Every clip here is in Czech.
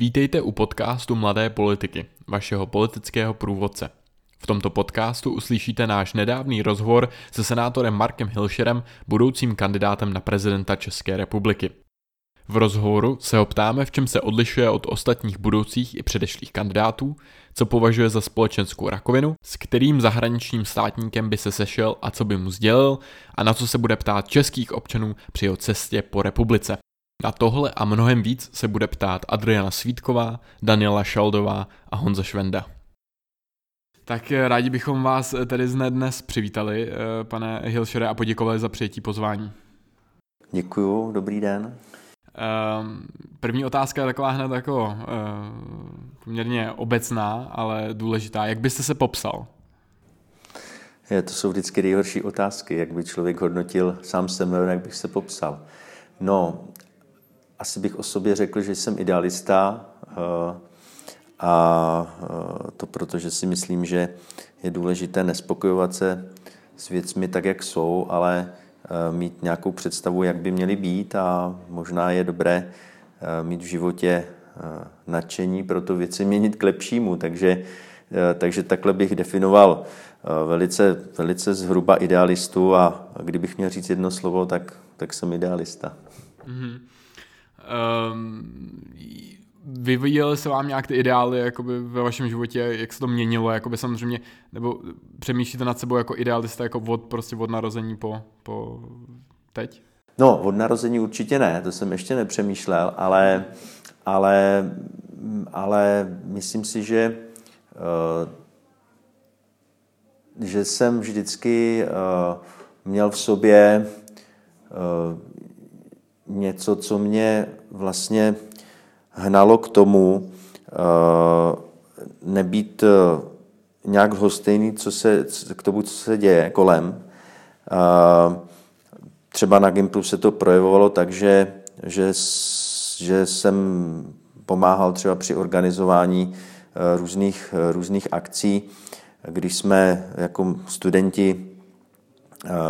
Vítejte u podcastu Mladé politiky, vašeho politického průvodce. V tomto podcastu uslyšíte náš nedávný rozhovor se senátorem Markem Hilšerem, budoucím kandidátem na prezidenta České republiky. V rozhovoru se ho ptáme, v čem se odlišuje od ostatních budoucích i předešlých kandidátů, co považuje za společenskou rakovinu, s kterým zahraničním státníkem by se sešel a co by mu sdělil a na co se bude ptát českých občanů při jeho cestě po republice. Na tohle a mnohem víc se bude ptát Adriana Svítková, Daniela Šaldová a Honza Švenda. Tak eh, rádi bychom vás eh, tedy zne dnes přivítali, eh, pane Hilšere, a poděkovali za přijetí pozvání. Děkuju, dobrý den. Ehm, první otázka je taková hned jako poměrně obecná, ale důležitá. Jak byste se popsal? Je, to jsou vždycky nejhorší otázky. Jak by člověk hodnotil sám sebe, jak bych se popsal. No, asi bych o sobě řekl, že jsem idealista eh, a eh, to proto, že si myslím, že je důležité nespokojovat se s věcmi tak, jak jsou, ale eh, mít nějakou představu, jak by měly být a možná je dobré mít v životě nadšení pro to věci měnit k lepšímu. Takže, takže takhle bych definoval velice, velice zhruba idealistu a kdybych měl říct jedno slovo, tak, tak jsem idealista. Mm-hmm. Um, vyvíjely se vám nějak ty ideály jakoby ve vašem životě, jak se to měnilo, jakoby samozřejmě, nebo přemýšlíte nad sebou jako idealista jako od, prostě od narození po, po teď? No, od narození určitě ne, to jsem ještě nepřemýšlel, ale, ale, ale myslím si, že uh, že jsem vždycky uh, měl v sobě uh, něco, co mě vlastně hnalo k tomu uh, nebýt uh, nějak hostejný co se, k tomu, co se děje kolem. Uh, třeba na Gimplu se to projevovalo tak, že, že, že jsem pomáhal třeba při organizování různých, různých akcí, když jsme jako studenti,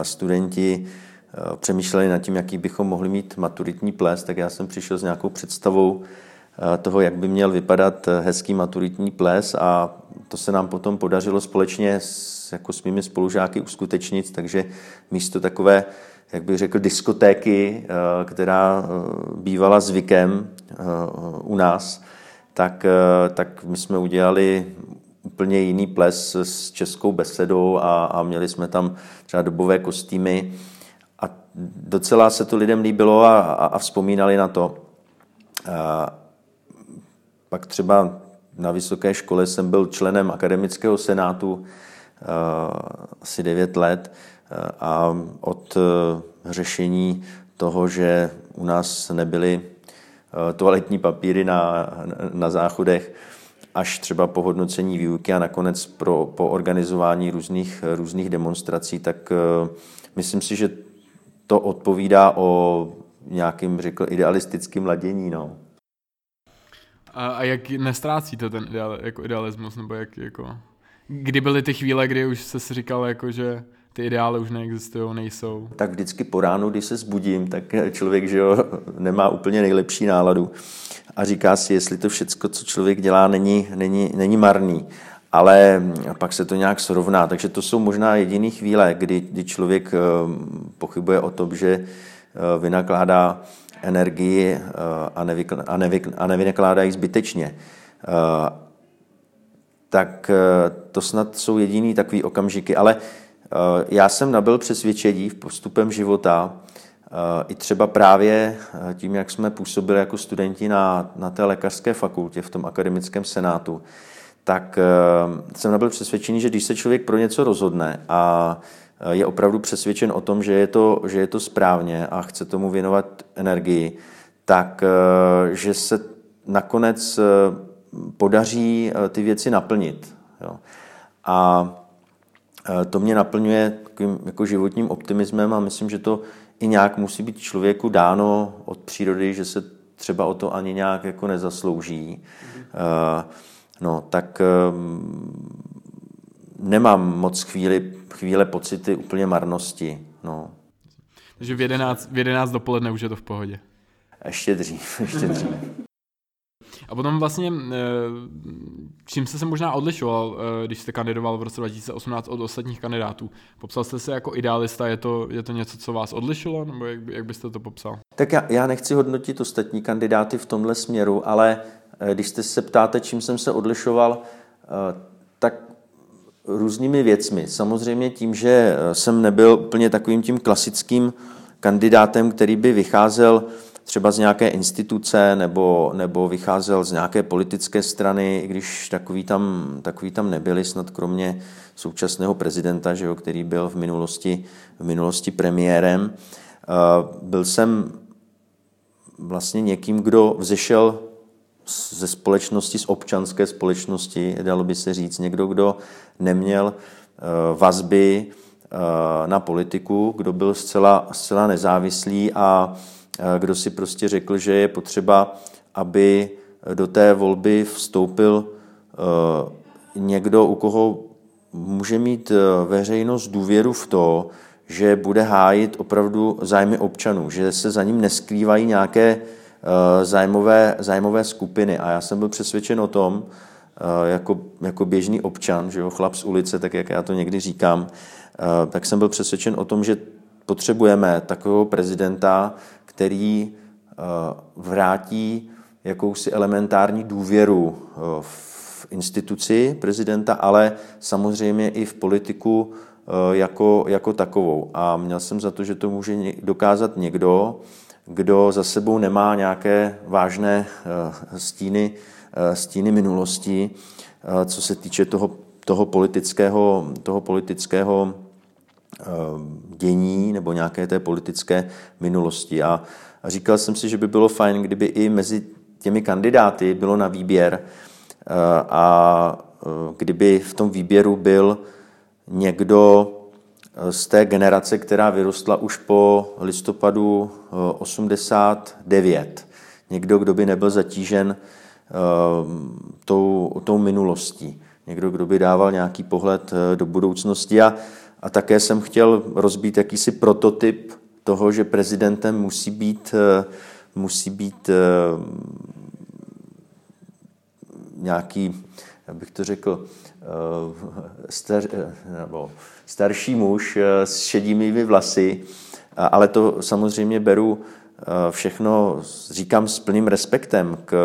studenti Eh, přemýšleli nad tím, jaký bychom mohli mít maturitní ples, tak já jsem přišel s nějakou představou eh, toho, jak by měl vypadat eh, hezký maturitní ples a to se nám potom podařilo společně s, jako s mými spolužáky uskutečnit, takže místo takové, jak bych řekl, diskotéky, která bývala zvykem u nás, tak, tak my jsme udělali úplně jiný ples s českou besedou a, a měli jsme tam třeba dobové kostýmy, docela se to lidem líbilo a, a, a vzpomínali na to. A pak třeba na vysoké škole jsem byl členem akademického senátu asi 9 let a od e, řešení toho, že u nás nebyly toaletní papíry na, na záchodech, až třeba po hodnocení výuky a nakonec pro, po organizování různých, různých demonstrací, tak myslím si, že to odpovídá o nějakým, řekl, idealistickým ladění, no. A, a jak nestrácíte ten ideal, jako idealismus, nebo jak, jako... Kdy byly ty chvíle, kdy už se si říkal, jako, že ty ideály už neexistují, nejsou? Tak vždycky po ránu, když se zbudím, tak člověk, že jo, nemá úplně nejlepší náladu a říká si, jestli to všecko, co člověk dělá, není, není, není marný ale pak se to nějak srovná. Takže to jsou možná jediné chvíle, kdy, kdy člověk eh, pochybuje o tom, že eh, vynakládá energii eh, a, nevykl, a, nevykl, a nevynakládá ji zbytečně. Tak to snad jsou jediný takový okamžiky. Ale já jsem nabil přesvědčení v postupem života, i třeba právě tím, jak jsme působili jako studenti na, na té lékařské fakultě v tom akademickém senátu, tak eh, jsem nabyl přesvědčený, že když se člověk pro něco rozhodne a eh, je opravdu přesvědčen o tom, že je to, že je to správně a chce tomu věnovat energii, tak eh, že se nakonec podaří ty věci naplnit. Jo. A to mě naplňuje takovým jako životním optimismem a myslím, že to i nějak musí být člověku dáno od přírody, že se třeba o to ani nějak jako nezaslouží. Mm. No, tak ehm, nemám moc chvíli, chvíle pocity úplně marnosti. No. Takže v 11, v 11 dopoledne už je to v pohodě. Ještě dřív, ještě dřív. A potom vlastně, čím jste se možná odlišoval, když jste kandidoval v roce 2018 od ostatních kandidátů? Popsal jste se jako idealista, je to, je to něco, co vás odlišilo, nebo jak, jak byste to popsal? Tak já, já nechci hodnotit ostatní kandidáty v tomhle směru, ale když jste se ptáte, čím jsem se odlišoval, tak různými věcmi. Samozřejmě tím, že jsem nebyl úplně takovým tím klasickým kandidátem, který by vycházel třeba z nějaké instituce nebo, nebo vycházel z nějaké politické strany, i když takový tam, takový tam nebyli, snad kromě současného prezidenta, že jo, který byl v minulosti, v minulosti premiérem. Byl jsem vlastně někým, kdo vzešel ze společnosti, z občanské společnosti, dalo by se říct, někdo, kdo neměl eh, vazby eh, na politiku, kdo byl zcela, zcela nezávislý a eh, kdo si prostě řekl, že je potřeba, aby do té volby vstoupil někdo, u koho může mít veřejnost důvěru v to, že bude hájit opravdu zájmy občanů, že se za ním neskrývají nějaké zájmové, zájmové skupiny. A já jsem byl přesvědčen o tom, eh, jako, jako běžný občan, že jo, chlap z ulice, tak jak já to někdy říkám, eh, tak jsem byl přesvědčen o tom, že potřebujeme takového prezidenta, který vrátí jakousi elementární důvěru v instituci prezidenta, ale samozřejmě i v politiku jako, jako takovou. A měl jsem za to, že to může dokázat někdo, kdo za sebou nemá nějaké vážné eh, stíny, eh, stíny minulosti, eh, co se týče toho, toho politického, toho politického dění nebo nějaké té politické minulosti. A říkal jsem si, že by bylo fajn, kdyby i mezi těmi kandidáty bylo na výběr a kdyby v tom výběru byl někdo, z té generace, která vyrostla už po listopadu 89. Eh, Někdo, kdo by nebyl zatížen eh, tou, tou minulostí. Někdo, kdo by dával nějaký pohled eh, do budoucnosti. A, a také jsem chtěl rozbít jakýsi prototyp toho, že prezidentem musí být, musí být nějaký, jak bych to řekl, star, nebo starší muž eh, s šedými vlasy, ale to samozřejmě beru eh, všechno, říkám s plným respektem k,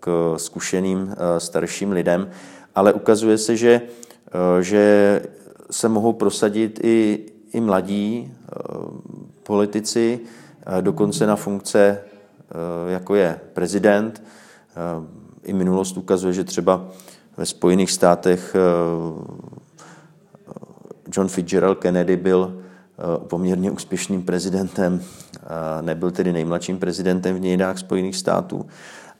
k zkušeným eh, starším lidem, ale ukazuje se, že, že se mohou prosadit i, i mladí politici, dokonce na funkce, jako je prezident. I minulost ukazuje, že třeba ve Spojených státech John Fitzgerald Kennedy byl eh, poměrně úspěšným prezidentem, nebyl tedy nejmladším prezidentem v dějinách Spojených států,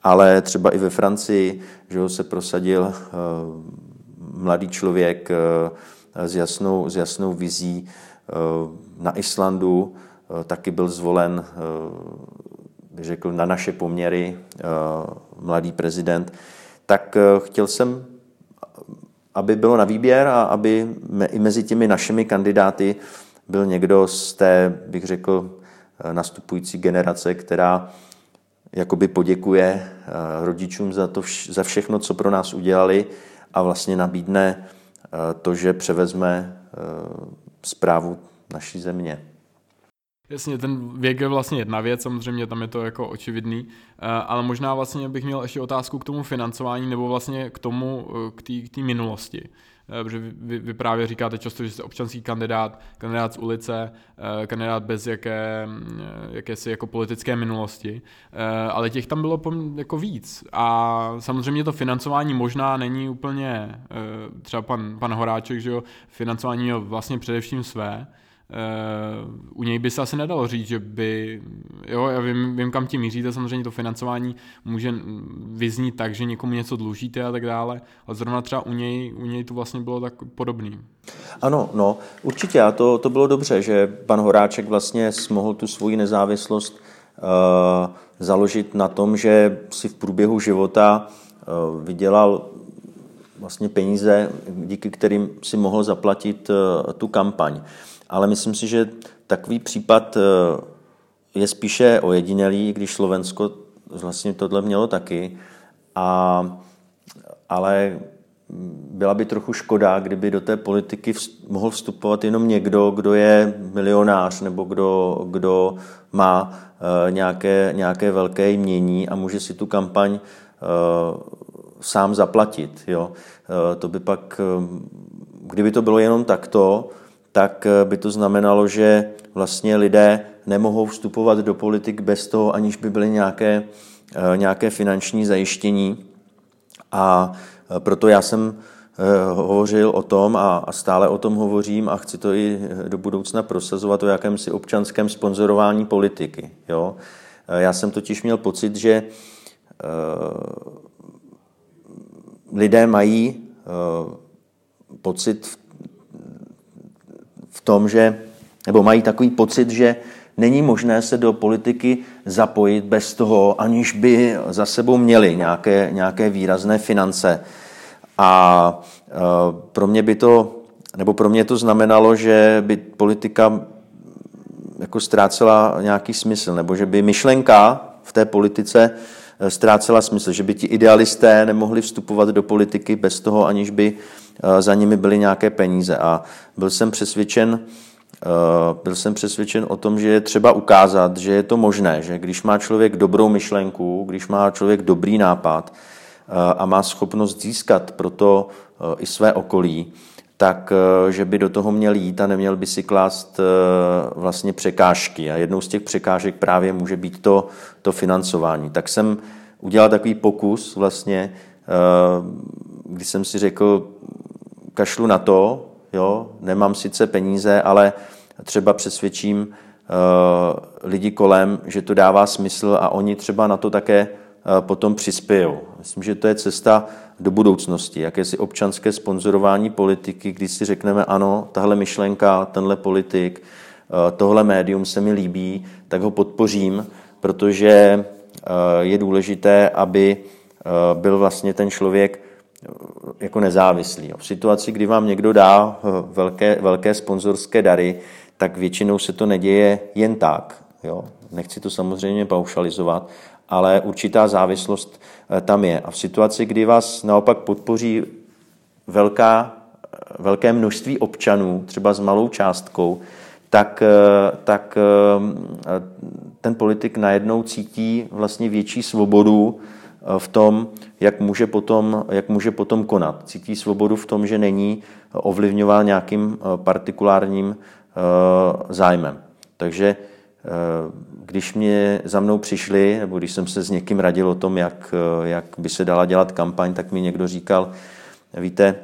ale třeba i ve Francii že se prosadil eh, mladý člověk eh, s jasnou, s jasnou vizí. Na Islandu taky byl zvolen, řekl, na naše poměry mladý prezident. Tak chtěl jsem aby bylo na výběr a aby i mezi těmi našimi kandidáty byl někdo z té, bych řekl, eh, nastupující generace, která jakoby poděkuje eh, rodičům za, to, za všechno, co pro nás udělali a vlastně nabídne eh, to, že převezme zprávu naší země. Jasně, ten věk je vlastně jedna věc, samozřejmě tam je to jako očividný, eh, ale možná vlastně bych měl ještě otázku k tomu financování nebo vlastně k tomu, eh, k té minulosti. Eh, protože vy, vy právě říkáte často, že jste občanský kandidát, kandidát z ulice, kandidát bez jaké, jakési jako politické minulosti, ale těch tam bylo jako víc. A samozřejmě to financování možná není úplně, třeba pan, pan Horáček, že jo, financování je vlastně především své, Uh, u něj by se asi nedalo říct, že by, jo, já vím, vím kam tím míříte, samozřejmě to financování může vyznít tak, že někomu něco dlužíte a tak dále, ale zrovna třeba u něj, u něj to vlastně bylo tak podobný. Ano, no, určitě a to, to bylo dobře, že pan Horáček vlastně mohl tu svoji nezávislost uh, založit na tom, že si v průběhu života uh, vydělal vlastně peníze, díky kterým si mohl zaplatit uh, tu kampaň ale myslím si, že takový případ eh, je spíše ojedinělý, když Slovensko vlastně tohle mělo taky. A, ale byla by trochu škoda, kdyby do té politiky vst- mohl vstupovat jenom někdo, kdo je milionář nebo kdo, kdo má uh, nějaké, nějaké velké jmění a může si tu kampaň uh, sám zaplatit. Jo? Uh, to by pak, kdyby to bylo jenom takto, tak by to znamenalo, že vlastně lidé nemohou vstupovat do politik bez toho, aniž by byly nějaké, nějaké finanční zajištění. A Eh, proto já jsem eh, hovořil o tom a stále o tom hovořím a chci to i eh, do budoucna prosazovat o jakémsi občanském sponzorování politiky. Jo? Já jsem totiž měl pocit, že lidé mají pocit v tom, že, nebo mají takový pocit, že není možné se do politiky zapojit bez toho, aniž by za sebou měli nějaké, nějaké výrazné finance. A e, pro mě by to, nebo pro mě to znamenalo, že by politika jako ztrácela nějaký smysl, nebo že by myšlenka v té politice e, ztrácela smysl, že by ti idealisté nemohli vstupovat do politiky bez toho, aniž by e, za nimi byly nějaké peníze. A byl jsem přesvědčen, byl jsem přesvědčen o tom, že je třeba ukázat, že je to možné, že když má člověk dobrou myšlenku, když má člověk dobrý nápad, Eh, a má schopnost získat proto eh, i své okolí, tak eh, že by do toho měl jít a neměl by si klást vlastně překážky. A jednou z těch překážek právě může být to, to financování. Tak jsem udělal takový pokus vlastně, kdy jsem si řekl, kašlu na to, jo, nemám sice peníze, ale třeba přesvědčím lidi kolem, že to dává smysl a oni třeba na to také potom přispějou. Myslím, že to je cesta do budoucnosti, jakési občanské sponzorování politiky, když si řekneme ano, tahle myšlenka, tenhle politik, tohle médium se mi líbí, tak ho podpořím, protože je důležité, aby byl vlastně ten člověk jako nezávislý. V situaci, kdy vám někdo dá velké, velké sponzorské dary, tak většinou se to neděje jen tak. Jo? Nechci to samozřejmě paušalizovat, ale určitá závislost eh, tam je. A v situaci, kdy vás naopak podpoří velká, eh, velké množství občanů, třeba s malou částkou, tak, eh, tak ten politik najednou cítí vlastně větší svobodu v tom, jak může, potom, jak může potom konat. Cítí svobodu v tom, že není ovlivňován nějakým partikulárním zájmem. Takže když mě za mnou přišli, nebo když jsem se s někým radil o tom, jak, jak by se dala dělat kampaň, tak mi někdo říkal, víte,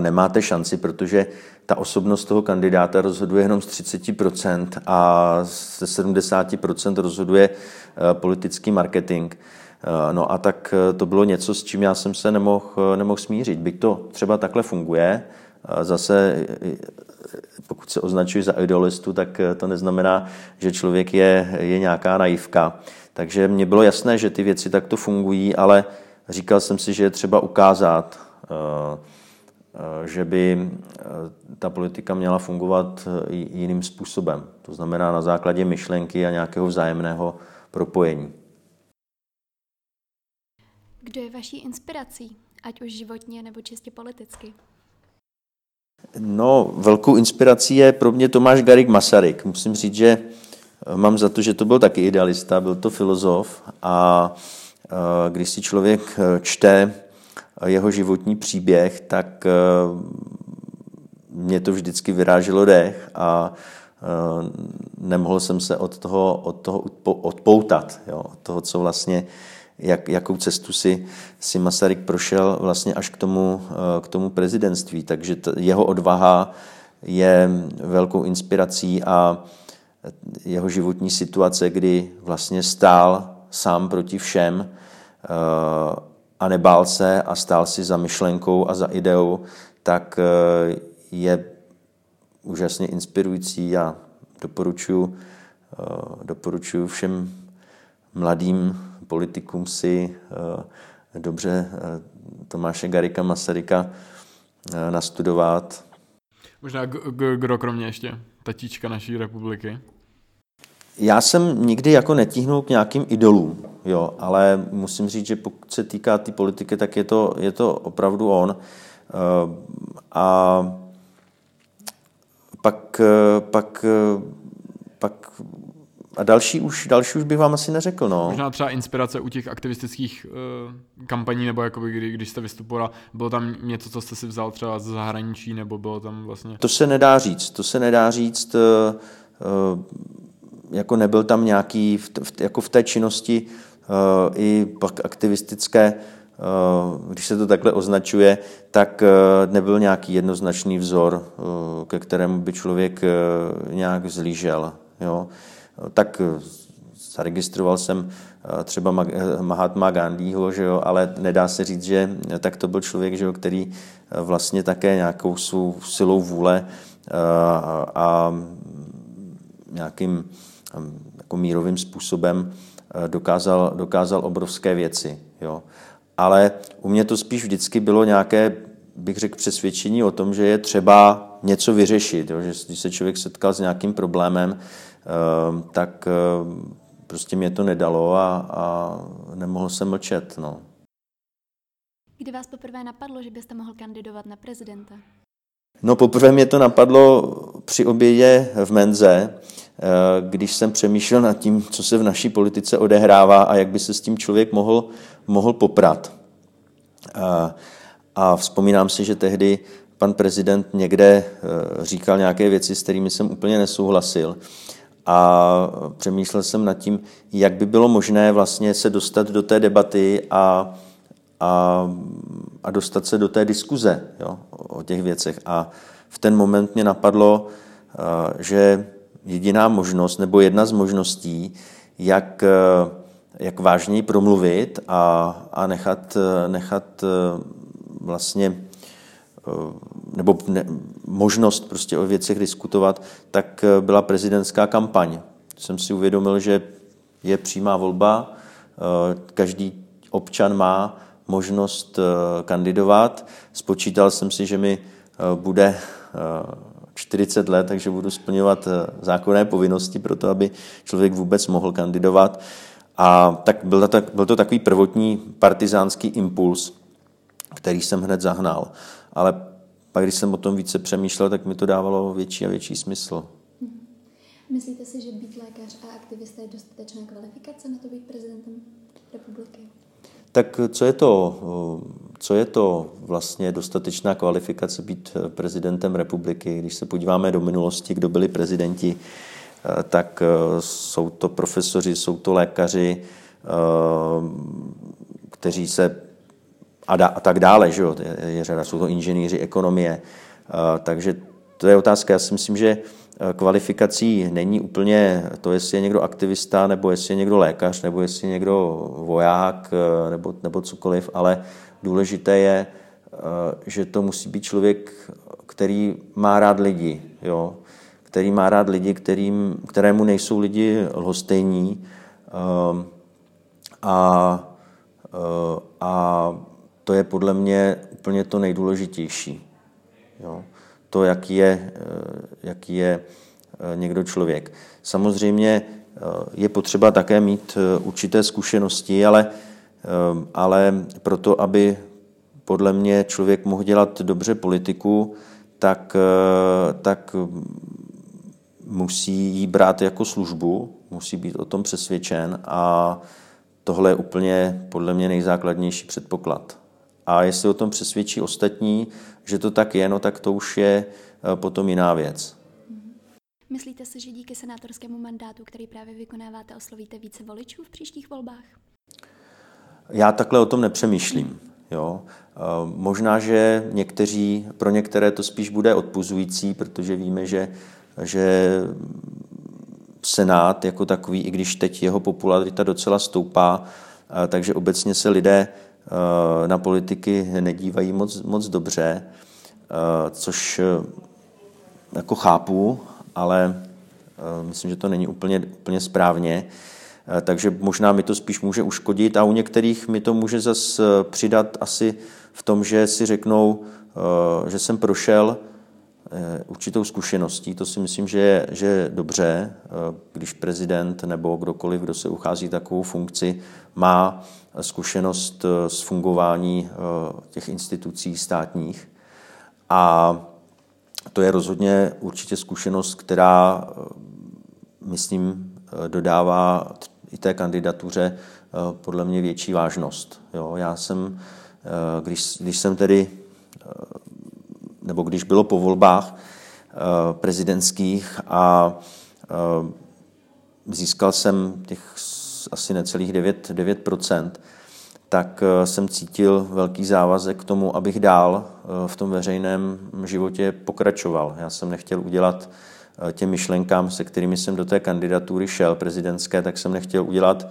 nemáte šanci, protože ta osobnost toho kandidáta rozhoduje jenom z 30% a ze 70% rozhoduje eh, politický marketing. Eh, no a tak eh, to bylo něco, s čím já jsem se nemohl, nemohl smířit. Byť to třeba takhle funguje, zase pokud se označuji za idealistu, tak eh, to neznamená, že člověk je, je nějaká naivka. Takže mně bylo jasné, že ty věci takto fungují, ale říkal jsem si, že je třeba ukázat, eh, eh, že by ta politika měla fungovat jiným způsobem. To znamená na základě myšlenky a nějakého vzájemného propojení. Kdo je vaší inspirací, ať už životně nebo čistě politicky? No, velkou inspirací je pro mě Tomáš Garik Masaryk. Musím říct, že eh, mám za to, že to byl taky idealista, byl to filozof a eh, když si člověk eh, čte jeho životní příběh, tak mě to vždycky vyráželo dech a nemohl jsem se od toho, od toho odpoutat, jo, od toho, co vlastně jak, jakou cestu si, si Masaryk prošel vlastně až k tomu, eh, k tomu prezidentství. Takže t, jeho odvaha je velkou inspirací a jeho životní situace, kdy vlastně stál sám proti všem eh, a nebál se a stál si za myšlenkou a za ideou, tak eh, je úžasně inspirující a doporučuji, doporučuji všem mladým politikům si eh, dobře eh, Tomáše Garika Masaryka eh, nastudovat. Možná kdo kromě ještě? Tatíčka naší republiky? Já jsem nikdy jako netíhnul k nějakým idolům, jo, ale musím říct, že pokud se týká té tý politiky, tak je to, je to opravdu on. A pak, pak, pak a další už, další už bych vám asi neřekl. No. Možná třeba inspirace u těch aktivistických uh, kampaní, nebo jakoby kdy, když jste vystupoval, bylo tam něco, co jste si vzal třeba z zahraničí, nebo bylo tam vlastně... To se nedá říct, to se nedá říct, uh, uh, jako nebyl tam nějaký, v, v, jako v té činnosti uh, i pak aktivistické, když se to takhle označuje, tak nebyl nějaký jednoznačný vzor, ke kterému by člověk nějak zlížel. Jo? Tak eh, zaregistroval jsem eh, třeba eh, Mahatma Gandhiho, že jo, ale nedá se říct, že tak to byl člověk, že jo, který vlastně také nějakou svou silou vůle a, nějakým jako mírovým způsobem dokázal, dokázal obrovské věci. Jo. Ale u mě to spíš vždycky bylo nějaké, bych řekl, přesvědčení o tom, že je třeba něco vyřešit. Jo. Že když se člověk setkal s nějakým problémem, tak ehm, prostě mě to nedalo a, a nemohl jsem mlčet. No. Kdy vás poprvé napadlo, že byste mohl kandidovat na prezidenta? No poprvé mě to napadlo při obědě v Menze, eh, když jsem přemýšlel nad tím, co se v naší politice odehrává a jak by se s tím člověk mohl, mohl poprat. A, a vzpomínám si, že tehdy pan prezident někde eh, říkal nějaké věci, s kterými jsem úplně nesouhlasil a přemýšlel jsem nad tím, jak by bylo možné vlastně se dostat do té debaty a, a, a dostat se do té diskuze jo, o těch věcech. A v ten moment mě napadlo, že jediná možnost, nebo jedna z možností, jak, jak vážněji promluvit a, a nechat, nechat vlastně Eh, nebo ne, možnost prostě o věcech diskutovat, tak eh, byla prezidentská kampaň. Jsem si uvědomil, že je přímá volba, eh, každý občan má možnost kandidovat. Spočítal jsem si, že mi bude 40 let, takže budu splňovat zákonné povinnosti pro to, aby člověk vůbec mohl kandidovat. A tak byl to, byl to takový prvotní partizánský impuls, který jsem hned zahnal ale pak, když jsem o tom více přemýšlel, tak mi to dávalo větší a větší smysl. Mhm. Myslíte si, že být lékař a aktivista je dostatečná kvalifikace na to být prezidentem republiky? Tak co je to, co je to vlastně dostatečná kvalifikace být prezidentem republiky? Když se podíváme do minulosti, kdo byli prezidenti, tak jsou to profesoři, jsou to lékaři, kteří se a, da, a tak dále, že jo, je, je řada, jsou to inženýři ekonomie, uh, takže to je otázka, já si myslím, že eh, kvalifikací není úplně to, jestli je někdo aktivista, nebo jestli je někdo lékař, nebo jestli je někdo voják, eh, nebo, nebo cokoliv, ale důležité je, že to musí být člověk, který má rád lidi, jo? který má rád lidi, kterým, kterému nejsou lidi lhostejní a, a to je podle mě úplně to nejdůležitější. Jo? To, jaký je, eh, jaký je eh, někdo člověk. Samozřejmě eh, je potřeba také mít určité zkušenosti, ale, ale proto, aby podle mě člověk mohl dělat dobře politiku, tak, tak musí jí brát jako službu, musí být o tom přesvědčen a tohle je úplně podle mě nejzákladnější předpoklad. A jestli o tom přesvědčí ostatní, že to tak je, no tak to už je eh, potom jiná věc. Myslíte si, že díky senátorskému mandátu, který právě vykonáváte, oslovíte více voličů v příštích volbách? Já takhle o tom nepřemýšlím. Jo. Eh, možná, že někteří, pro některé to spíš bude odpuzující, protože víme, že, že Senát jako takový, i když teď jeho popularita docela stoupá, eh, takže obecně se lidé na politiky nedívají moc, moc dobře, eh, což eh, jako chápu, ale myslím, že to není úplně, úplně správně. Takže možná mi to spíš může uškodit a u některých mi to může zase přidat asi v tom, že si řeknou, že jsem prošel určitou zkušeností. To si myslím, že je, že je dobře, když prezident nebo kdokoliv, kdo se uchází takovou funkci, má zkušenost s fungování těch institucí státních. A to je rozhodně určitě zkušenost, která, myslím, dodává i té kandidatuře podle mě větší vážnost. Jo, já jsem, když, když jsem tedy nebo když bylo po volbách eh, prezidentských a eh, získal jsem těch asi necelých 9, 9%, tak eh, jsem cítil velký závazek k tomu, abych dál v tom veřejném životě pokračoval. Já jsem nechtěl udělat těm myšlenkám, se kterými jsem do té kandidatury šel prezidentské, tak jsem nechtěl udělat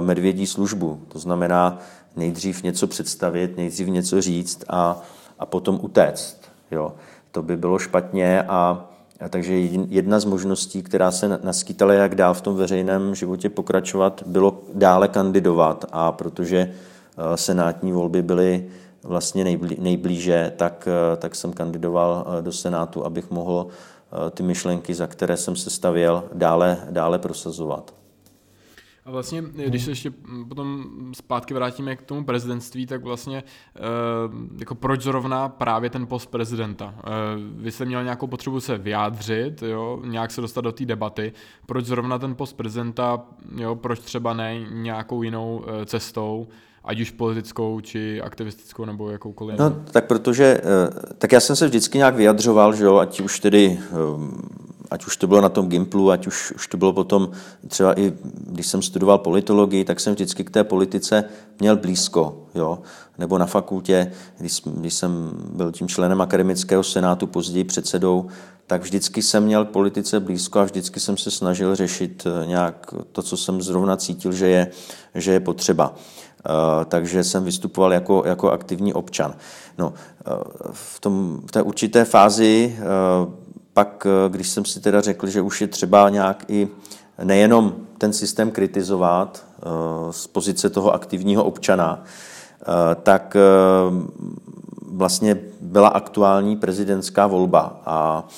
medvědí službu. To znamená nejdřív něco představit, nejdřív něco říct a, a potom utéct. Jo. To by bylo špatně a takže jedna z možností, která se naskýtala, jak dál v tom veřejném životě pokračovat, bylo dále kandidovat a protože eh, senátní volby byly vlastně nejblíže, tak, eh, tak jsem kandidoval eh, do Senátu, abych mohl ty myšlenky, za které jsem se stavěl, dále, dále prosazovat. A vlastně, když se ještě potom zpátky vrátíme k tomu prezidentství, tak vlastně eh, jako proč zrovna právě ten post prezidenta? Eh, vy jste měl nějakou potřebu se vyjádřit, jo, nějak se dostat do té debaty. Proč zrovna ten post prezidenta, jo, proč třeba ne nějakou jinou eh, cestou? ať už politickou, či aktivistickou, nebo jakoukoliv. No, tak protože, tak já jsem se vždycky nějak vyjadřoval, že jo, ať už tedy ať už to bylo na tom Gimplu, ať už, už to bylo potom třeba i, když jsem studoval politologii, tak jsem vždycky k té politice měl blízko, jo? nebo na fakultě, když, když jsem byl tím členem akademického senátu, později předsedou, tak vždycky jsem měl k politice blízko a vždycky jsem se snažil řešit eh, nějak to, co jsem zrovna cítil, že je, že je potřeba. Uh, takže jsem vystupoval jako, jako aktivní občan. No, uh, v, tom, v té určité fázi pak, eh, když jsem si teda řekl, že už je třeba nějak i nejenom ten systém kritizovat eh, z pozice toho aktivního občana, eh, tak vlastně byla aktuální prezidentská volba a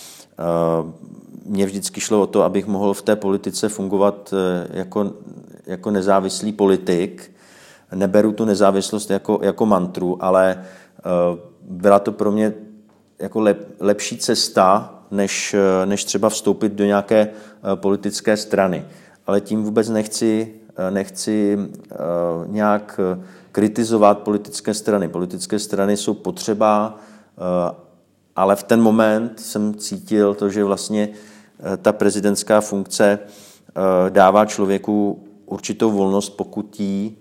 mně vždycky šlo o to, abych mohl v té politice fungovat jako, jako nezávislý politik. Neberu tu nezávislost jako, jako mantru, ale byla to pro mě jako lep, lepší cesta než, než třeba vstoupit do nějaké eh, politické strany. Ale tím vůbec nechci, eh, nechci eh, nějak kritizovat politické strany. Politické strany jsou potřeba, ale v ten moment jsem cítil to, že vlastně ta prezidentská funkce dává člověku určitou volnost, pokud ji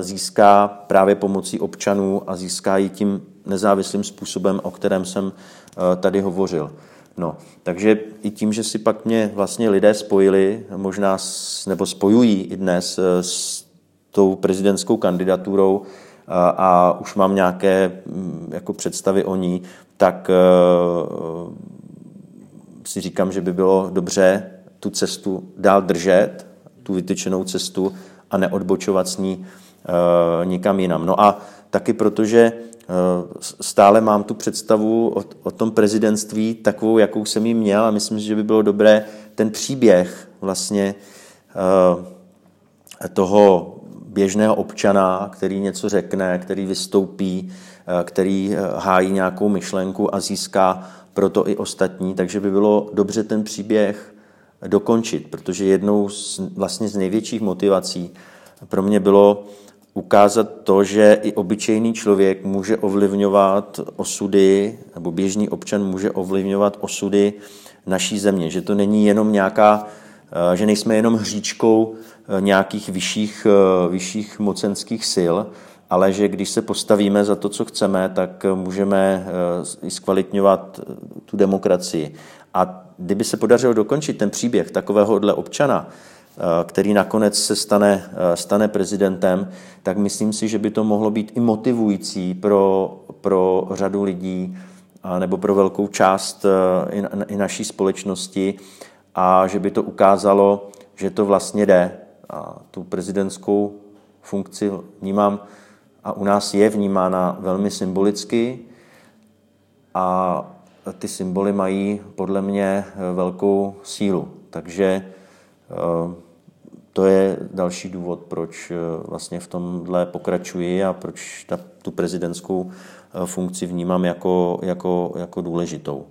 získá právě pomocí občanů a získá ji tím nezávislým způsobem, o kterém jsem eh, tady hovořil. No, takže i tím, že si pak mě vlastně lidé spojili, možná s, nebo spojují i dnes eh, s tou prezidentskou kandidaturou a, eh, a už mám nějaké mm, jako představy o ní, tak si říkám, že by bylo dobře tu cestu dál držet, tu vytyčenou cestu a neodbočovat s ní nikam jinam. No a taky protože Eh, stále mám tu představu o, o tom prezidentství takovou, jakou jsem ji měl a myslím si, že by bylo dobré ten příběh vlastně uh, toho běžného občana, který něco řekne, který vystoupí, který hájí nějakou myšlenku a získá proto i ostatní, takže by bylo dobře ten příběh dokončit, protože jednou z, vlastně z největších motivací pro mě bylo ukázat to, že i obyčejný člověk může ovlivňovat osudy, nebo běžný občan může ovlivňovat osudy naší země, že to není jenom nějaká, eh, že nejsme jenom hříčkou eh, nějakých vyšších, eh, vyšších mocenských sil, ale že když se postavíme za to, co chceme, tak můžeme i zkvalitňovat tu demokracii. A kdyby se podařilo dokončit ten příběh takovéhohle občana, Eh, který nakonec se stane, eh, stane prezidentem, tak myslím si, že by to mohlo být i motivující pro, pro řadu lidí nebo pro velkou část eh, i naší společnosti a že by to ukázalo, že to vlastně jde. A tu prezidentskou funkci vnímám a u nás je vnímána velmi symbolicky a ty symboly mají podle mě velkou sílu. Takže to je další důvod, proč vlastně v tomhle pokračuji a proč ta, tu prezidentskou funkci vnímám jako, jako, jako důležitou.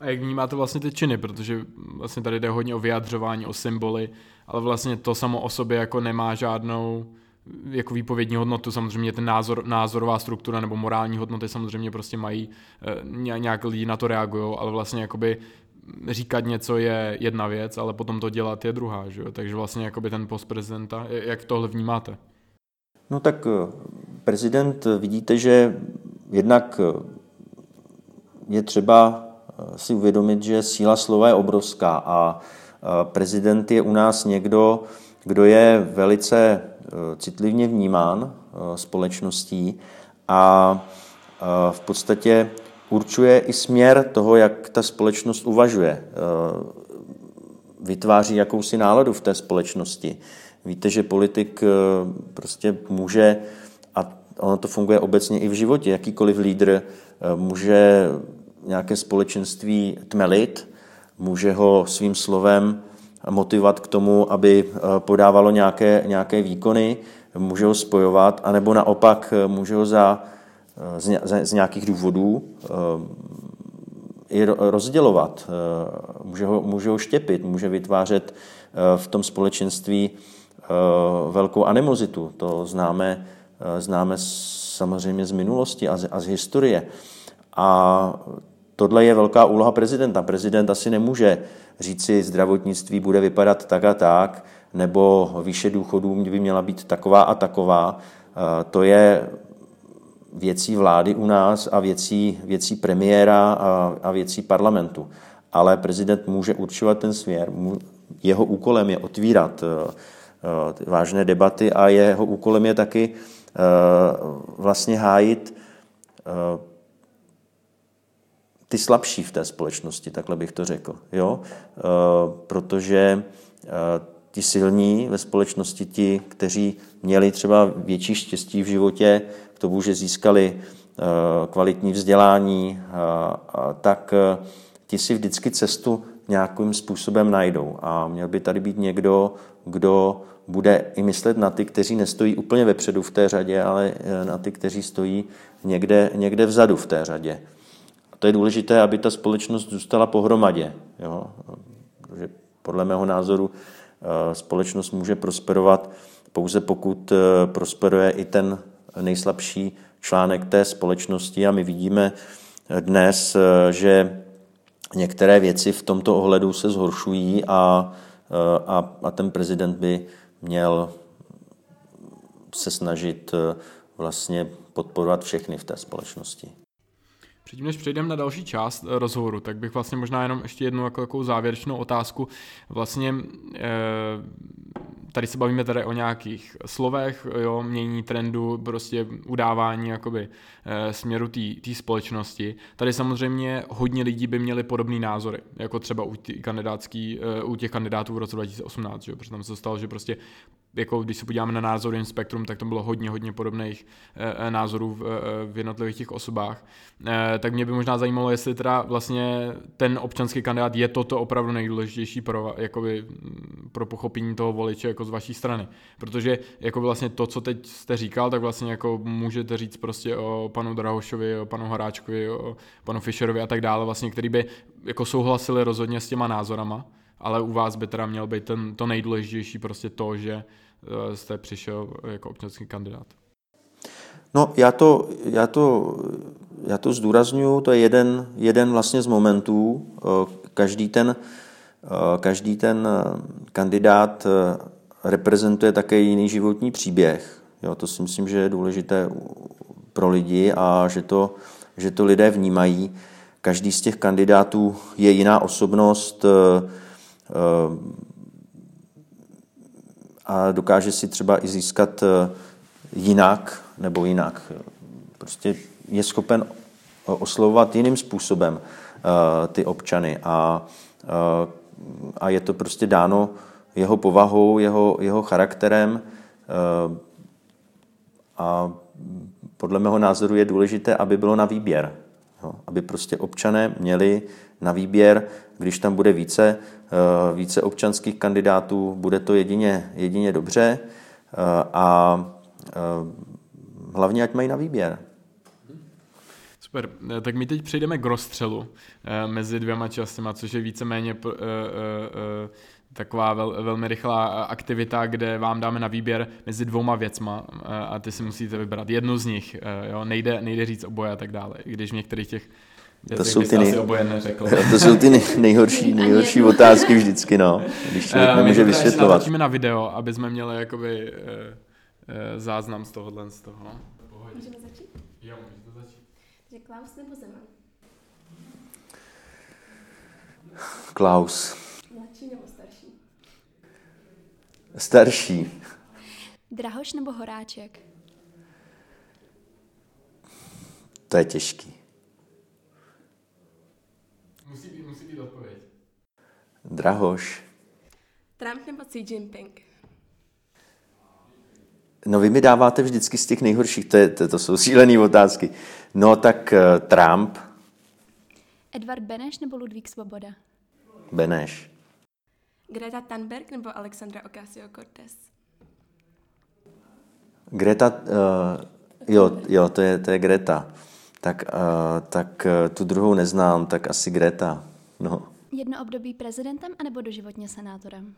A jak vnímáte vlastně ty činy, protože vlastně tady jde hodně o vyjadřování, o symboly, ale vlastně to samo o sobě jako nemá žádnou jako výpovědní hodnotu, samozřejmě ten názor, názorová struktura nebo morální hodnoty samozřejmě prostě mají, eh, nějak lidi na to reagují, ale vlastně jakoby říkat něco je jedna věc, ale potom to dělat je druhá, že jo? takže vlastně jakoby ten post prezidenta, jak tohle vnímáte? No tak eh, prezident, vidíte, že jednak eh, je třeba si uvědomit, že síla slova je obrovská a prezident je u nás někdo, kdo je velice citlivně vnímán e, společností a v podstatě určuje i směr toho, jak ta společnost uvažuje. Vytváří jakousi náladu v té společnosti. Víte, že politik prostě může, a ono to funguje obecně i v životě, jakýkoliv lídr může nějaké společenství tmelit, může ho svým slovem motivovat k tomu, aby eh, podávalo nějaké, nějaké výkony, může ho spojovat, anebo naopak eh, může ho za, eh, z, z nějakých důvodů i rozdělovat, může ho, může ho štěpit, může vytvářet v tom společenství velkou animozitu. To známe, známe samozřejmě z minulosti a z, a z historie. A tohle je velká úloha prezidenta. Prezident asi nemůže říci, zdravotnictví bude vypadat tak a tak, nebo výše důchodů by měla být taková a taková. Eh, to je věcí vlády u nás a věcí, věcí premiéra a, a věcí parlamentu. Ale prezident může určovat ten směr. Jeho úkolem je otvírat eh, eh, vážné debaty a jeho úkolem je taky vlastně hájit ty slabší v té společnosti, takhle bych to řekl. Jo? E, protože e, ti silní ve společnosti, ti, kteří měli třeba větší štěstí v životě k tomu, že získali e, kvalitní vzdělání, tak ti si vždycky cestu nějakým způsobem najdou. A měl by tady být někdo, kdo bude i myslet na ty, kteří nestojí úplně vepředu v té řadě, ale na ty, kteří stojí někde, někde vzadu v té řadě. A to je důležité, aby ta společnost zůstala pohromadě. Jo? Protože podle mého názoru eh, společnost může prosperovat pouze pokud eh, prosperuje i ten nejslabší článek té společnosti a my vidíme dnes, eh, že některé věci v tomto ohledu se zhoršují a, a, a ten prezident by měl se snažit vlastně podporovat všechny v té společnosti. Předtím, než přejdeme na další část eh, rozhovoru, tak bych vlastně možná jenom ještě jednu jako, jako závěrečnou otázku. Vlastně eh, tady se bavíme tady o nějakých slovech, jo, mění trendu, prostě udávání jakoby e, směru té společnosti. Tady samozřejmě hodně lidí by měli podobné názory, jako třeba u, kandidátský, e, u těch kandidátů v roce 2018, že? protože tam se stalo, že prostě jako když se podíváme na názory spektrum, tak to bylo hodně, hodně podobných e, názorů v, v jednotlivých těch osobách. E, tak mě by možná zajímalo, jestli teda vlastně ten občanský kandidát je toto opravdu nejdůležitější pro, jakoby, pro pochopení toho voliče jako z vaší strany. Protože jako vlastně to, co teď jste říkal, tak vlastně jako můžete říct prostě o panu Drahošovi, o panu Horáčkovi, o panu Fischerovi a tak dále, vlastně, který by jako souhlasili rozhodně s těma názorama, ale u vás by teda měl být ten, to nejdůležitější prostě to, že eh, jste přišel jako občanský kandidát. No, já to, já to, já to zdůraznuju, to je jeden, jeden vlastně z momentů. Eh, každý ten, eh, každý ten kandidát reprezentuje také jiný životní příběh. Jo, to si myslím, že je důležité pro lidi a že to, že to lidé vnímají. Každý z těch kandidátů je jiná osobnost eh, eh, a dokáže si třeba i získat eh, jinak nebo jinak. Prostě je schopen oslovovat jiným způsobem ty občany a, a je to prostě dáno jeho povahou, jeho, jeho charakterem a podle mého názoru je důležité, aby bylo na výběr. Jo? Aby prostě občané měli na výběr, když tam bude více, uh, více občanských kandidátů, bude to jedině, jedině dobře uh, a hlavně, ať mají na výběr. Super, tak my teď přejdeme k rozstřelu mezi dvěma částmi, což je víceméně taková vel, velmi rychlá aktivita, kde vám dáme na výběr mezi dvouma věcma a ty si musíte vybrat jednu z nich. Jo? Nejde, nejde říct oboje a tak dále, když v některých těch to jsou, ty nej... to jsou ty nejhorší, nejhorší otázky vždycky, no, když člověk uh, nemůže vysvětlovat. My na video, aby jsme měli jakoby uh, uh, záznam z tohohle z toho. Můžeme začít? Jo, můžete začít. Takže Klaus nebo Zeman? Klaus. Mladší nebo starší? Drahoš nebo Horáček? To je těžký. Musí být, musí být odpověď. Drahoš. Trump nebo Xi Jinping? No vy mi dáváte vždycky z těch nejhorších, to, je, to, to jsou sílené otázky. No tak uh, Trump. Edvard Beneš nebo Ludvík Svoboda? Beneš. Greta Thunberg nebo Alexandra Ocasio-Cortez? Greta, uh, jo, jo, to je, to je Greta. Tak, uh, tak uh, tu druhou neznám, tak asi Greta. No. Jedno období prezidentem anebo doživotně senátorem?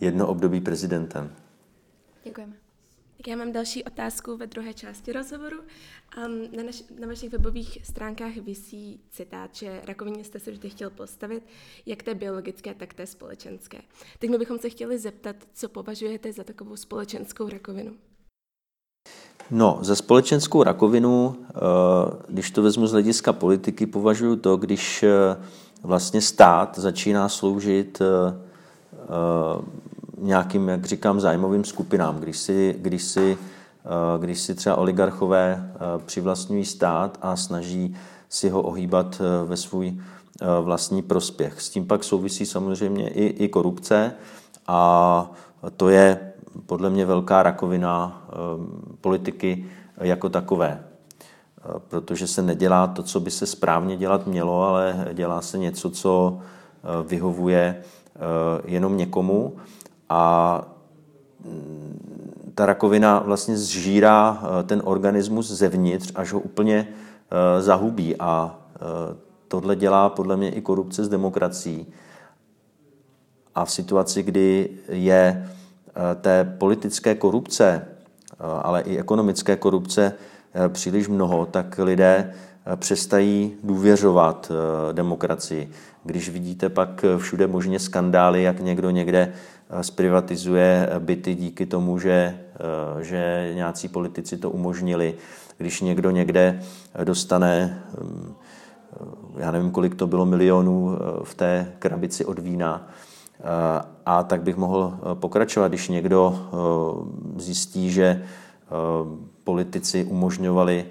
Jedno období prezidentem. Děkujeme. Tak já mám další otázku ve druhé části rozhovoru. Um, na, naš, na vašich webových stránkách visí citát, že rakovině jste se vždy chtěl postavit, jak té biologické, tak té společenské. Tak my bychom se chtěli zeptat, co považujete za takovou společenskou rakovinu. No, za společenskou rakovinu, eh, když to vezmu z hlediska politiky, považuji to, když eh, vlastně stát začíná sloužit eh, nějakým, jak říkám, zájmovým skupinám. Když si, když si, když si třeba oligarchové přivlastňují stát a snaží si ho ohýbat ve svůj vlastní prospěch. S tím pak souvisí samozřejmě i, i korupce a to je podle mě velká rakovina politiky jako takové. Eh, protože se nedělá to, co by se správně dělat mělo, ale dělá se něco, co eh, vyhovuje eh, jenom někomu a mm, ta rakovina vlastně zžírá ten organismus zevnitř, až ho úplně zahubí a tohle dělá podle mě i korupce s demokracií. A v situaci, kdy je Eh, té politické korupce, eh, ale i ekonomické korupce eh, příliš mnoho, tak lidé přestají důvěřovat demokracii. Když vidíte pak všude možně skandály, jak někdo někde zprivatizuje byty díky tomu, že, že nějací politici to umožnili, když někdo někde dostane, hm, já nevím, kolik to bylo milionů v té krabici od vína, a tak bych mohl eh, pokračovat, když někdo eh, zjistí, že eh, politici umožňovali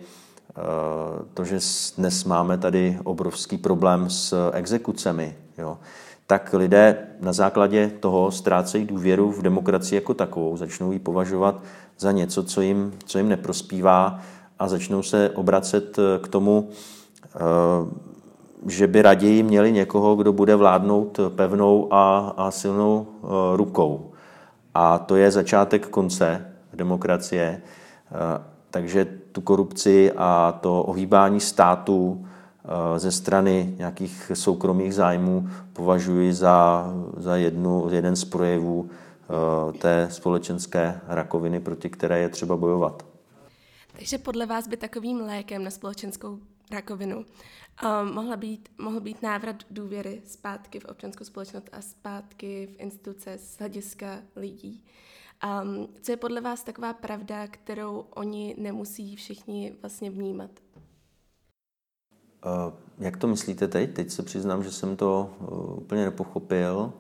to, že dnes máme tady obrovský problém s exekucemi, jo, tak lidé na základě toho ztrácejí důvěru v demokracii jako takovou, začnou ji považovat za něco, co jim, co jim neprospívá a začnou se obracet k tomu, že by raději měli někoho, kdo bude vládnout pevnou a, a silnou uh, rukou. A to je začátek konce demokracie. Takže tu korupci a to ohýbání státu ze strany nějakých soukromých zájmů považuji za, za jednu, jeden z projevů té společenské rakoviny, proti které je třeba bojovat. Takže podle vás by takovým lékem na společenskou rakovinu um, mohla být, mohl být návrat důvěry zpátky v občanskou společnost a zpátky v instituce z hlediska lidí. Um, co je podle vás taková pravda, kterou oni nemusí všichni vlastně vnímat? Uh, jak to myslíte teď? Teď se přiznám, že jsem to uh, úplně nepochopil.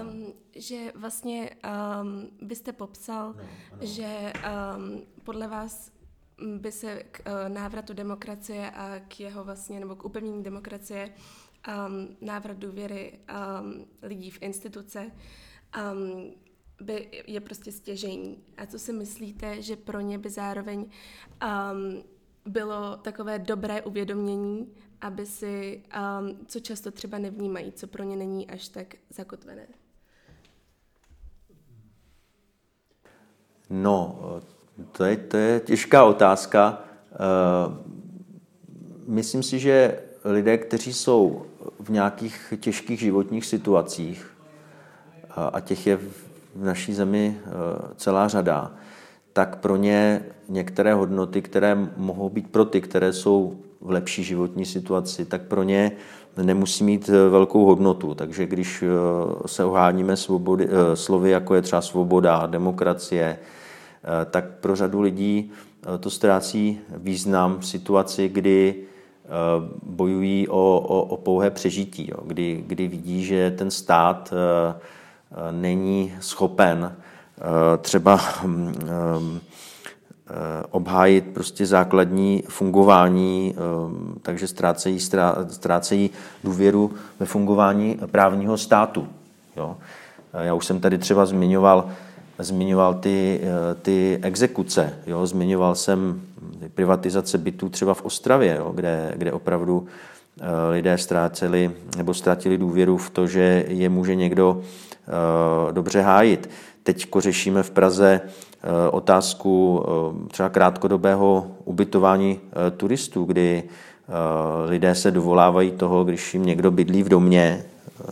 Um, že vlastně um, byste popsal, no, že um, podle vás by se k uh, návratu demokracie a k jeho vlastně, nebo k upevnění demokracie, um, návrat důvěry um, lidí v instituce, um, by je prostě stěžení. A co si myslíte, že pro ně by zároveň um, bylo takové dobré uvědomění, aby si, um, co často třeba nevnímají, co pro ně není až tak zakotvené? No, to je, to je těžká otázka. Eh, myslím si, že lidé, kteří jsou v nějakých těžkých životních situacích, a těch je v naší zemi eh, celá řada, tak pro ně některé hodnoty, které mohou být pro ty, které jsou v lepší životní situaci, tak pro ně nemusí mít eh, velkou hodnotu. Takže když se oháníme svobody, slovy, jako je třeba svoboda, demokracie, tak pro řadu lidí to ztrácí význam v situaci, kdy bojují o, o, o pouhé přežití, jo. Kdy, kdy vidí, že ten stát není schopen třeba hm, hm, obhájit prostě základní fungování, hm, takže ztrácejí, ztrácejí důvěru ve fungování právního státu. Jo. Já už jsem tady třeba zmiňoval zmiňoval ty, eh, ty exekuce, jo? zmiňoval jsem privatizace bytů třeba v Ostravě, jo? Kde, kde opravdu eh, lidé ztráceli nebo ztratili důvěru v to, že je může někdo eh, dobře hájit. Teď řešíme v Praze otázku třeba krátkodobého ubytování turistů, kdy lidé se dovolávají toho, když jim někdo bydlí v domě,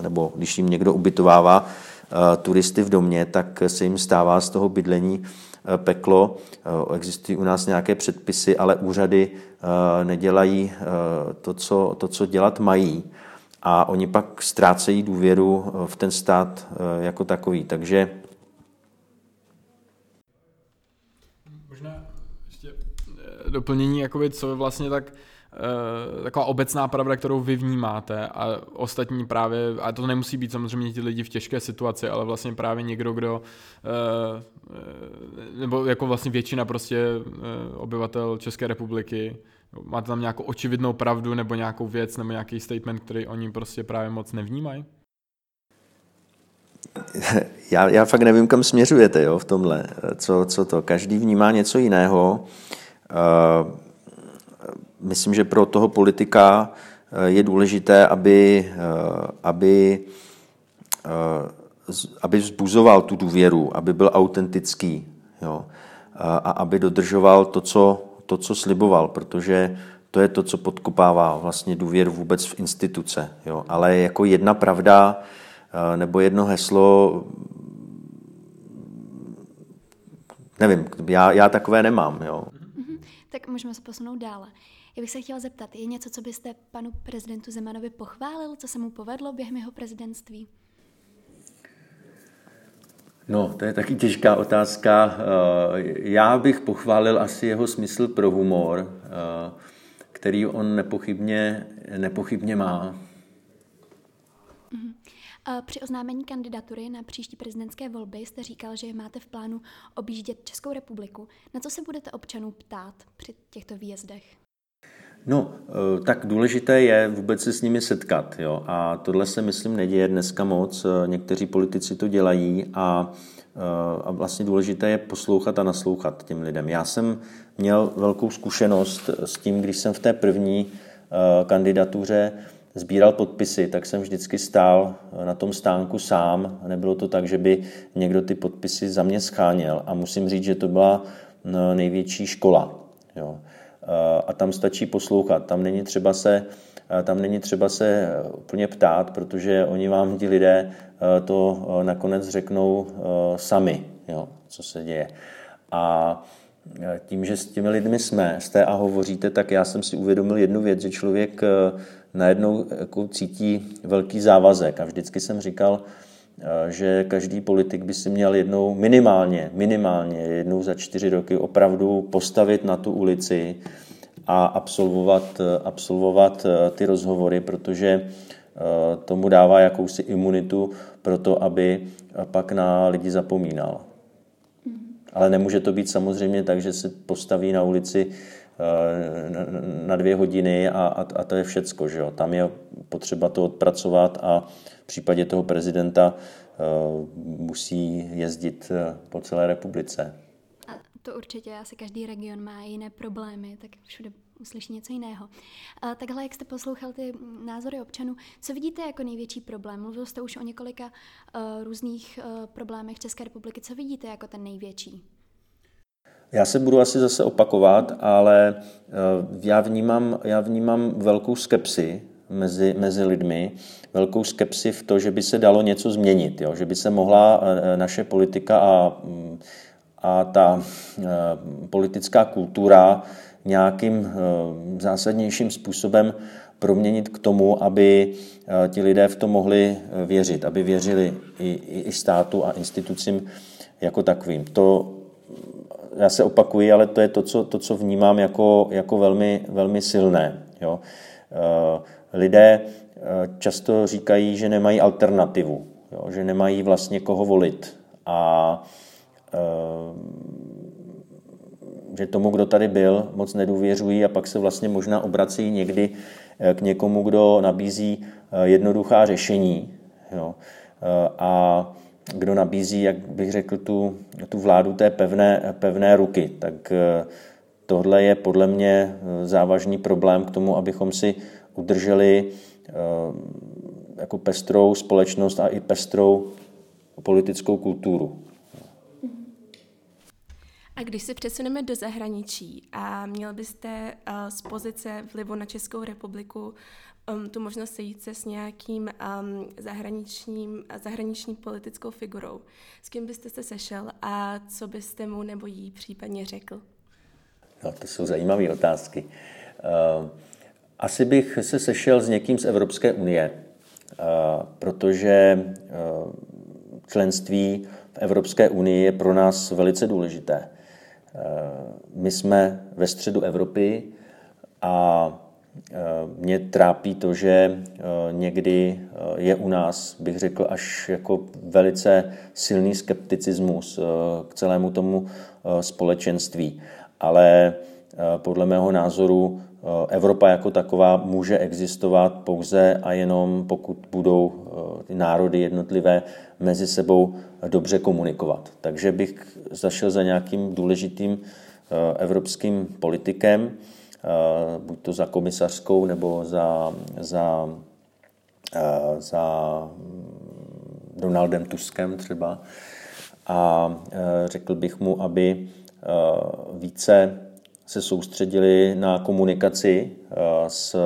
nebo když jim někdo ubytovává Eh, turisty v domě, tak se jim stává z toho bydlení eh, peklo. Eh, existují u nás nějaké předpisy, ale úřady nedělají to, co, to, co dělat mají. A oni pak ztrácejí důvěru v ten stát jako takový. Takže Možná ještě doplnění, jakoby, co vlastně tak Eh, taková obecná pravda, kterou vy vnímáte a ostatní právě, a to nemusí být samozřejmě ti lidi v těžké situaci, ale vlastně právě někdo, kdo, eh, eh, nebo jako vlastně většina prostě obyvatel České republiky, máte tam nějakou očividnou pravdu nebo nějakou věc nebo nějaký statement, který oni prostě právě moc nevnímají? Já, já fakt nevím, kam směřujete jo, v tomhle. Co, co to? Každý vnímá něco jiného. Myslím, že pro toho politika eh, je důležité, aby, eh, aby, eh, aby vzbuzoval tu důvěru, aby byl autentický jo, a aby dodržoval to co, to, co sliboval, protože to je to, co podkopává vlastně důvěru vůbec v instituce. Jo. Ale jako jedna pravda nebo jedno heslo, nevím, já, já takové nemám. Jo. Tak můžeme se posunout dále. Já bych se chtěla zeptat, je něco, co byste panu prezidentu Zemanovi pochválil, co se mu povedlo během jeho prezidentství? No, to je taky těžká otázka. Eh, já bych pochválil asi jeho smysl pro humor, eh, který on nepochybně, nepochybně má. Při oznámení kandidatury na příští prezidentské volby jste říkal, že máte v plánu objíždět Českou republiku. Na co se budete občanů ptát při těchto výjezdech? No, eh, tak důležité je vůbec se s nimi setkat. Jo? A tohle se, myslím, neděje dneska moc. Eh, někteří politici to dělají a, eh, a vlastně důležité je poslouchat a naslouchat těm lidem. Já jsem měl velkou zkušenost s tím, když jsem v té první kandidatuře sbíral podpisy, tak jsem vždycky stál na tom stánku sám. Nebylo to tak, že by někdo ty podpisy za mě scháněl. A musím říct, že to byla největší škola. Jo. Eh, a tam stačí poslouchat. Tam není třeba se, eh, tam není třeba se úplně ptát, protože oni vám, ti lidé, eh, to nakonec řeknou sami, jo, co se děje. A tím, že s těmi lidmi jsme, jste a hovoříte, tak já jsem si uvědomil jednu věc, že člověk najednou jako cítí velký závazek. A vždycky jsem říkal, že každý politik by si měl jednou minimálně, minimálně jednou za čtyři roky opravdu postavit na tu ulici a absolvovat, absolvovat eh, ty rozhovory, protože eh, tomu dává jakousi imunitu pro to, aby pak na lidi zapomínal. Ale nemůže to být samozřejmě tak, že se postaví na ulici eh, na dvě hodiny a, a, a to je všecko. Že jo? Tam je potřeba to odpracovat a v případě toho prezidenta musí jezdit po celé republice. A To určitě, asi každý region má jiné problémy, tak všude uslyší něco jiného. A takhle, jak jste poslouchal ty názory občanů, co vidíte jako největší problém? Mluvil jste už o několika uh, různých uh, problémech České republiky. Co vidíte jako ten největší? Já se budu asi zase opakovat, ale uh, já vnímám, já vnímám velkou skepsi mezi, mezi lidmi, velkou skepsi v to, že by se dalo něco změnit, jo? že by se mohla naše politika a, a ta politická kultura nějakým eh, zásadnějším způsobem proměnit k tomu, aby eh, ti lidé v to mohli eh, věřit, aby věřili i, i státu a institucím jako takovým. To já se opakuji, ale to je to, co, to, co vnímám jako, jako velmi, velmi silné. Jo. Lidé často říkají, že nemají alternativu, jo, že nemají vlastně koho volit. A že tomu, kdo tady byl, moc nedůvěřují a pak se vlastně možná obrací někdy eh, k někomu, kdo nabízí eh, jednoduchá řešení. Jo. Eh, a kdo nabízí, jak bych řekl, tu, tu vládu té pevné, pevné ruky. Tak tohle je podle mě závažný problém k tomu, abychom si udrželi jako pestrou společnost a i pestrou politickou kulturu. A když se přesuneme do zahraničí a měl byste uh, z pozice vlivu na Českou republiku um, tu možnost sejít se s nějakým um, zahraničním, zahraniční politickou figurou, s kým byste se sešel a co byste mu nebo jí případně řekl? No, to jsou zajímavé otázky. Uh, asi bych se sešel s někým z Evropské unie, uh, protože členství v Evropské unii je pro nás velice důležité. My jsme ve středu Evropy a e, mě trápí to, že e, někdy je u nás, bych řekl, až jako velice silný skepticismus k celému tomu společenství. Ale podle mého názoru Evropa jako taková může existovat pouze a jenom pokud budou ty národy jednotlivé mezi sebou dobře komunikovat. Takže bych zašel za nějakým důležitým eh, evropským politikem, eh, buď to za komisařskou nebo za, za, eh, za Donaldem Tuskem třeba. A řekl bych mu, aby více se soustředili na komunikaci s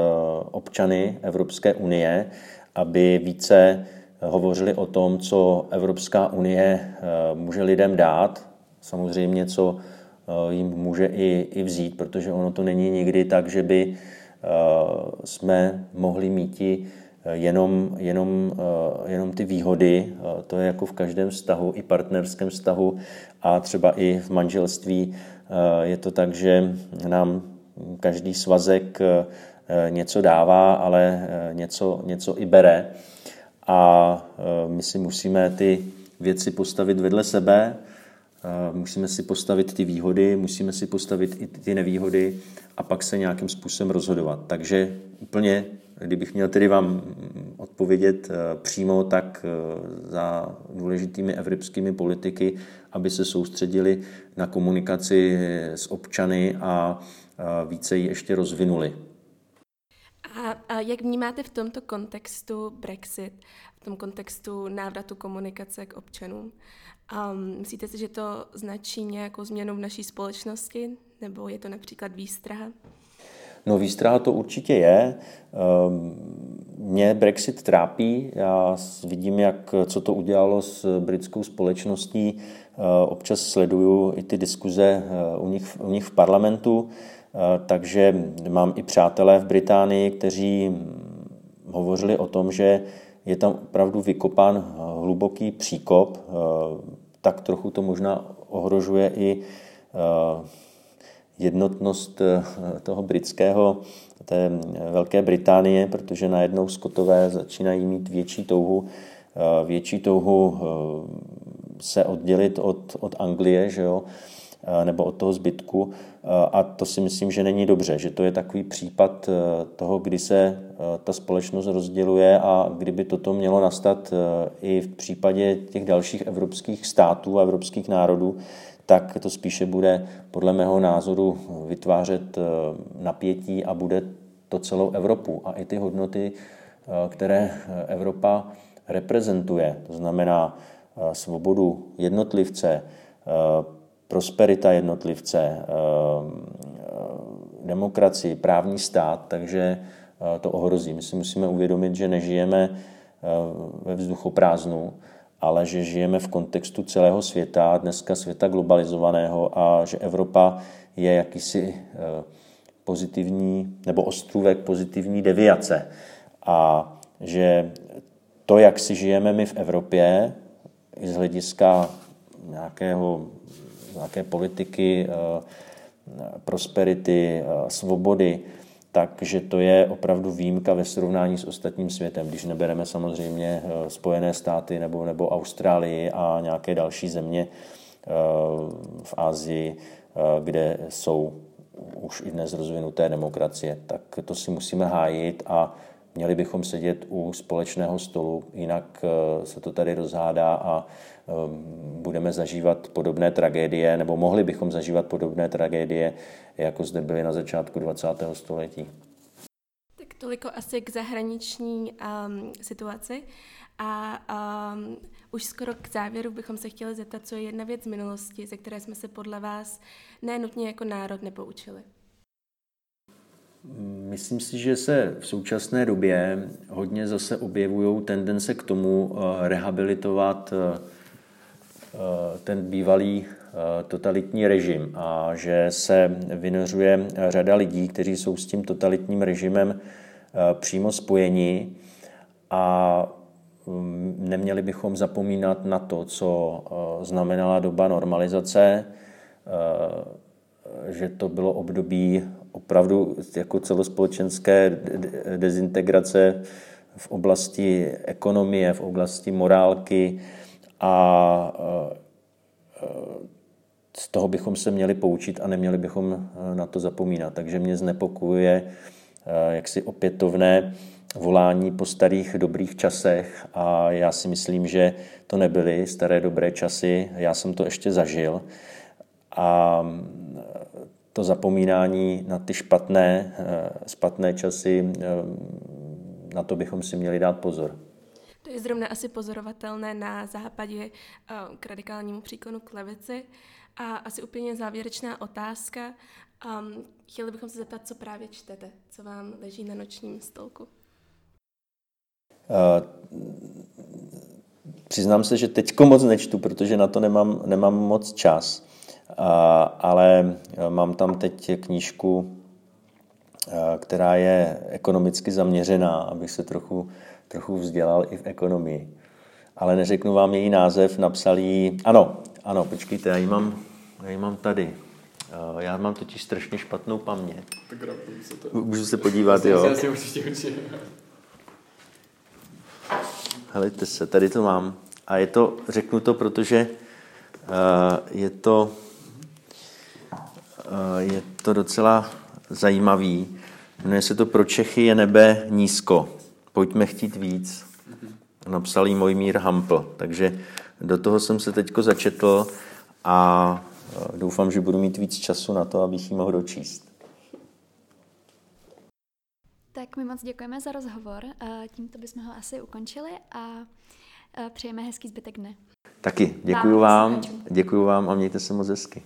občany Evropské unie, aby více hovořili o tom, co Evropská unie eh, může lidem dát, samozřejmě co eh, jim může i, i vzít, protože ono to není nikdy tak, že by eh, jsme mohli mít jenom, jenom, jenom ty výhody. To je jako v každém vztahu, i partnerském vztahu a třeba i v manželství. Je to tak, že nám každý svazek něco dává, ale něco, něco i bere a my si musíme ty věci postavit vedle sebe, musíme si postavit ty výhody, musíme si postavit i ty nevýhody a pak se nějakým způsobem rozhodovat. Takže úplně, kdybych měl tedy vám odpovědět e, přímo, tak za důležitými evropskými politiky, aby se soustředili na komunikaci s občany a více ji ještě rozvinuli. A jak vnímáte v tomto kontextu Brexit, v tom kontextu návratu komunikace k občanům? Um, myslíte si, že to značí nějakou změnu v naší společnosti, nebo je to například výstraha? No výstraha to určitě je. Ehm, mě Brexit trápí. Já vidím, jak, co to udělalo s britskou společností. Ehm, občas sleduju i ty diskuze ehm, u nich, u nich v parlamentu. Takže mám i přátelé v Británii, kteří hovořili o tom, že je tam opravdu vykopán eh, hluboký příkop, tak trochu to možná ohrožuje i jednotnost toho britského, té Velké Británie, protože najednou skotové začínají mít větší touhu, větší touhu se oddělit od, od Anglie, že jo? nebo od toho zbytku. A to si myslím, že není dobře, že to je takový případ toho, kdy se ta společnost rozděluje a kdyby toto mělo nastat i v případě těch dalších evropských států a evropských národů, tak to spíše bude podle mého názoru vytvářet napětí a bude to celou Evropu a i ty hodnoty, které Evropa reprezentuje, to znamená svobodu jednotlivce, prosperita jednotlivce, demokracii, právní stát, takže to ohrozí. My si musíme uvědomit, že nežijeme ve vzduchoprázdnu, ale že žijeme v kontextu celého světa, dneska světa globalizovaného a že Evropa je jakýsi pozitivní nebo ostrůvek pozitivní deviace. A že to, jak si žijeme my v Evropě, i z hlediska nějakého, nějaké politiky, prosperity, svobody, takže to je opravdu výjimka ve srovnání s ostatním světem, když nebereme samozřejmě eh, Spojené státy nebo, nebo Austrálii a nějaké další země eh, v Asii, eh, kde jsou už i dnes rozvinuté demokracie, tak to si musíme hájit a měli bychom sedět u společného stolu, jinak se to tady rozhádá a budeme zažívat podobné tragédie, nebo mohli bychom zažívat podobné tragédie, jako zde byly na začátku 20. století. Tak toliko asi k zahraniční um, situaci. A um, už skoro k závěru bychom se chtěli zeptat, co je jedna věc z minulosti, ze které jsme se podle vás nenutně jako národ nepoučili. Myslím si, že se v současné době hodně zase objevují tendence k tomu eh, rehabilitovat eh, eh, ten bývalý totalitní režim a že se vynořuje řada lidí, kteří jsou s tím totalitním režimem přímo spojeni a mm, neměli bychom zapomínat na to, co znamenala doba normalizace, že to bylo období opravdu jako celospolečenské dezintegrace v oblasti ekonomie, v oblasti morálky a z toho bychom se měli poučit a neměli bychom na to zapomínat. Takže mě znepokojuje jaksi opětovné volání po starých dobrých časech a já si myslím, že to nebyly staré dobré časy, já jsem to ještě zažil a to zapomínání na ty špatné, eh, špatné časy, eh, na to bychom si měli dát pozor. To je zrovna asi pozorovatelné na západě eh, k radikálnímu příklonu k levici. A asi úplně závěrečná otázka. Um, chtěli bychom se zeptat, co právě čtete, co vám leží na nočním stolku. Uh, přiznám se, že teďko moc nečtu, protože na to nemám, nemám moc čas ale e, mám tam teď knížku, e, která je ekonomicky zaměřená, abych se trochu, trochu vzdělal i v ekonomii. Ale neřeknu vám její název, napsal ji... Ano, ano, počkejte, já ji mám, já ji mám tady. E, já mám totiž strašně špatnou paměť. Tak se to... Můžu se podívat, jo. Helejte se, tady to mám. A je to, řeknu to, protože uh, je to je to docela zajímavý. Jmenuje se to Pro Čechy je nebe nízko. Pojďme chtít víc. Napsal jí Mojmír Hampl. Takže do toho jsem se teďko začetl a eh, doufám, že budu mít víc času na to, abych ji mohl dočíst. Tak my moc děkujeme za rozhovor. Tímto bychom ho asi ukončili a přejeme hezký zbytek dne. Taky děkuji vám, děkuji vám a mějte se moc hezky.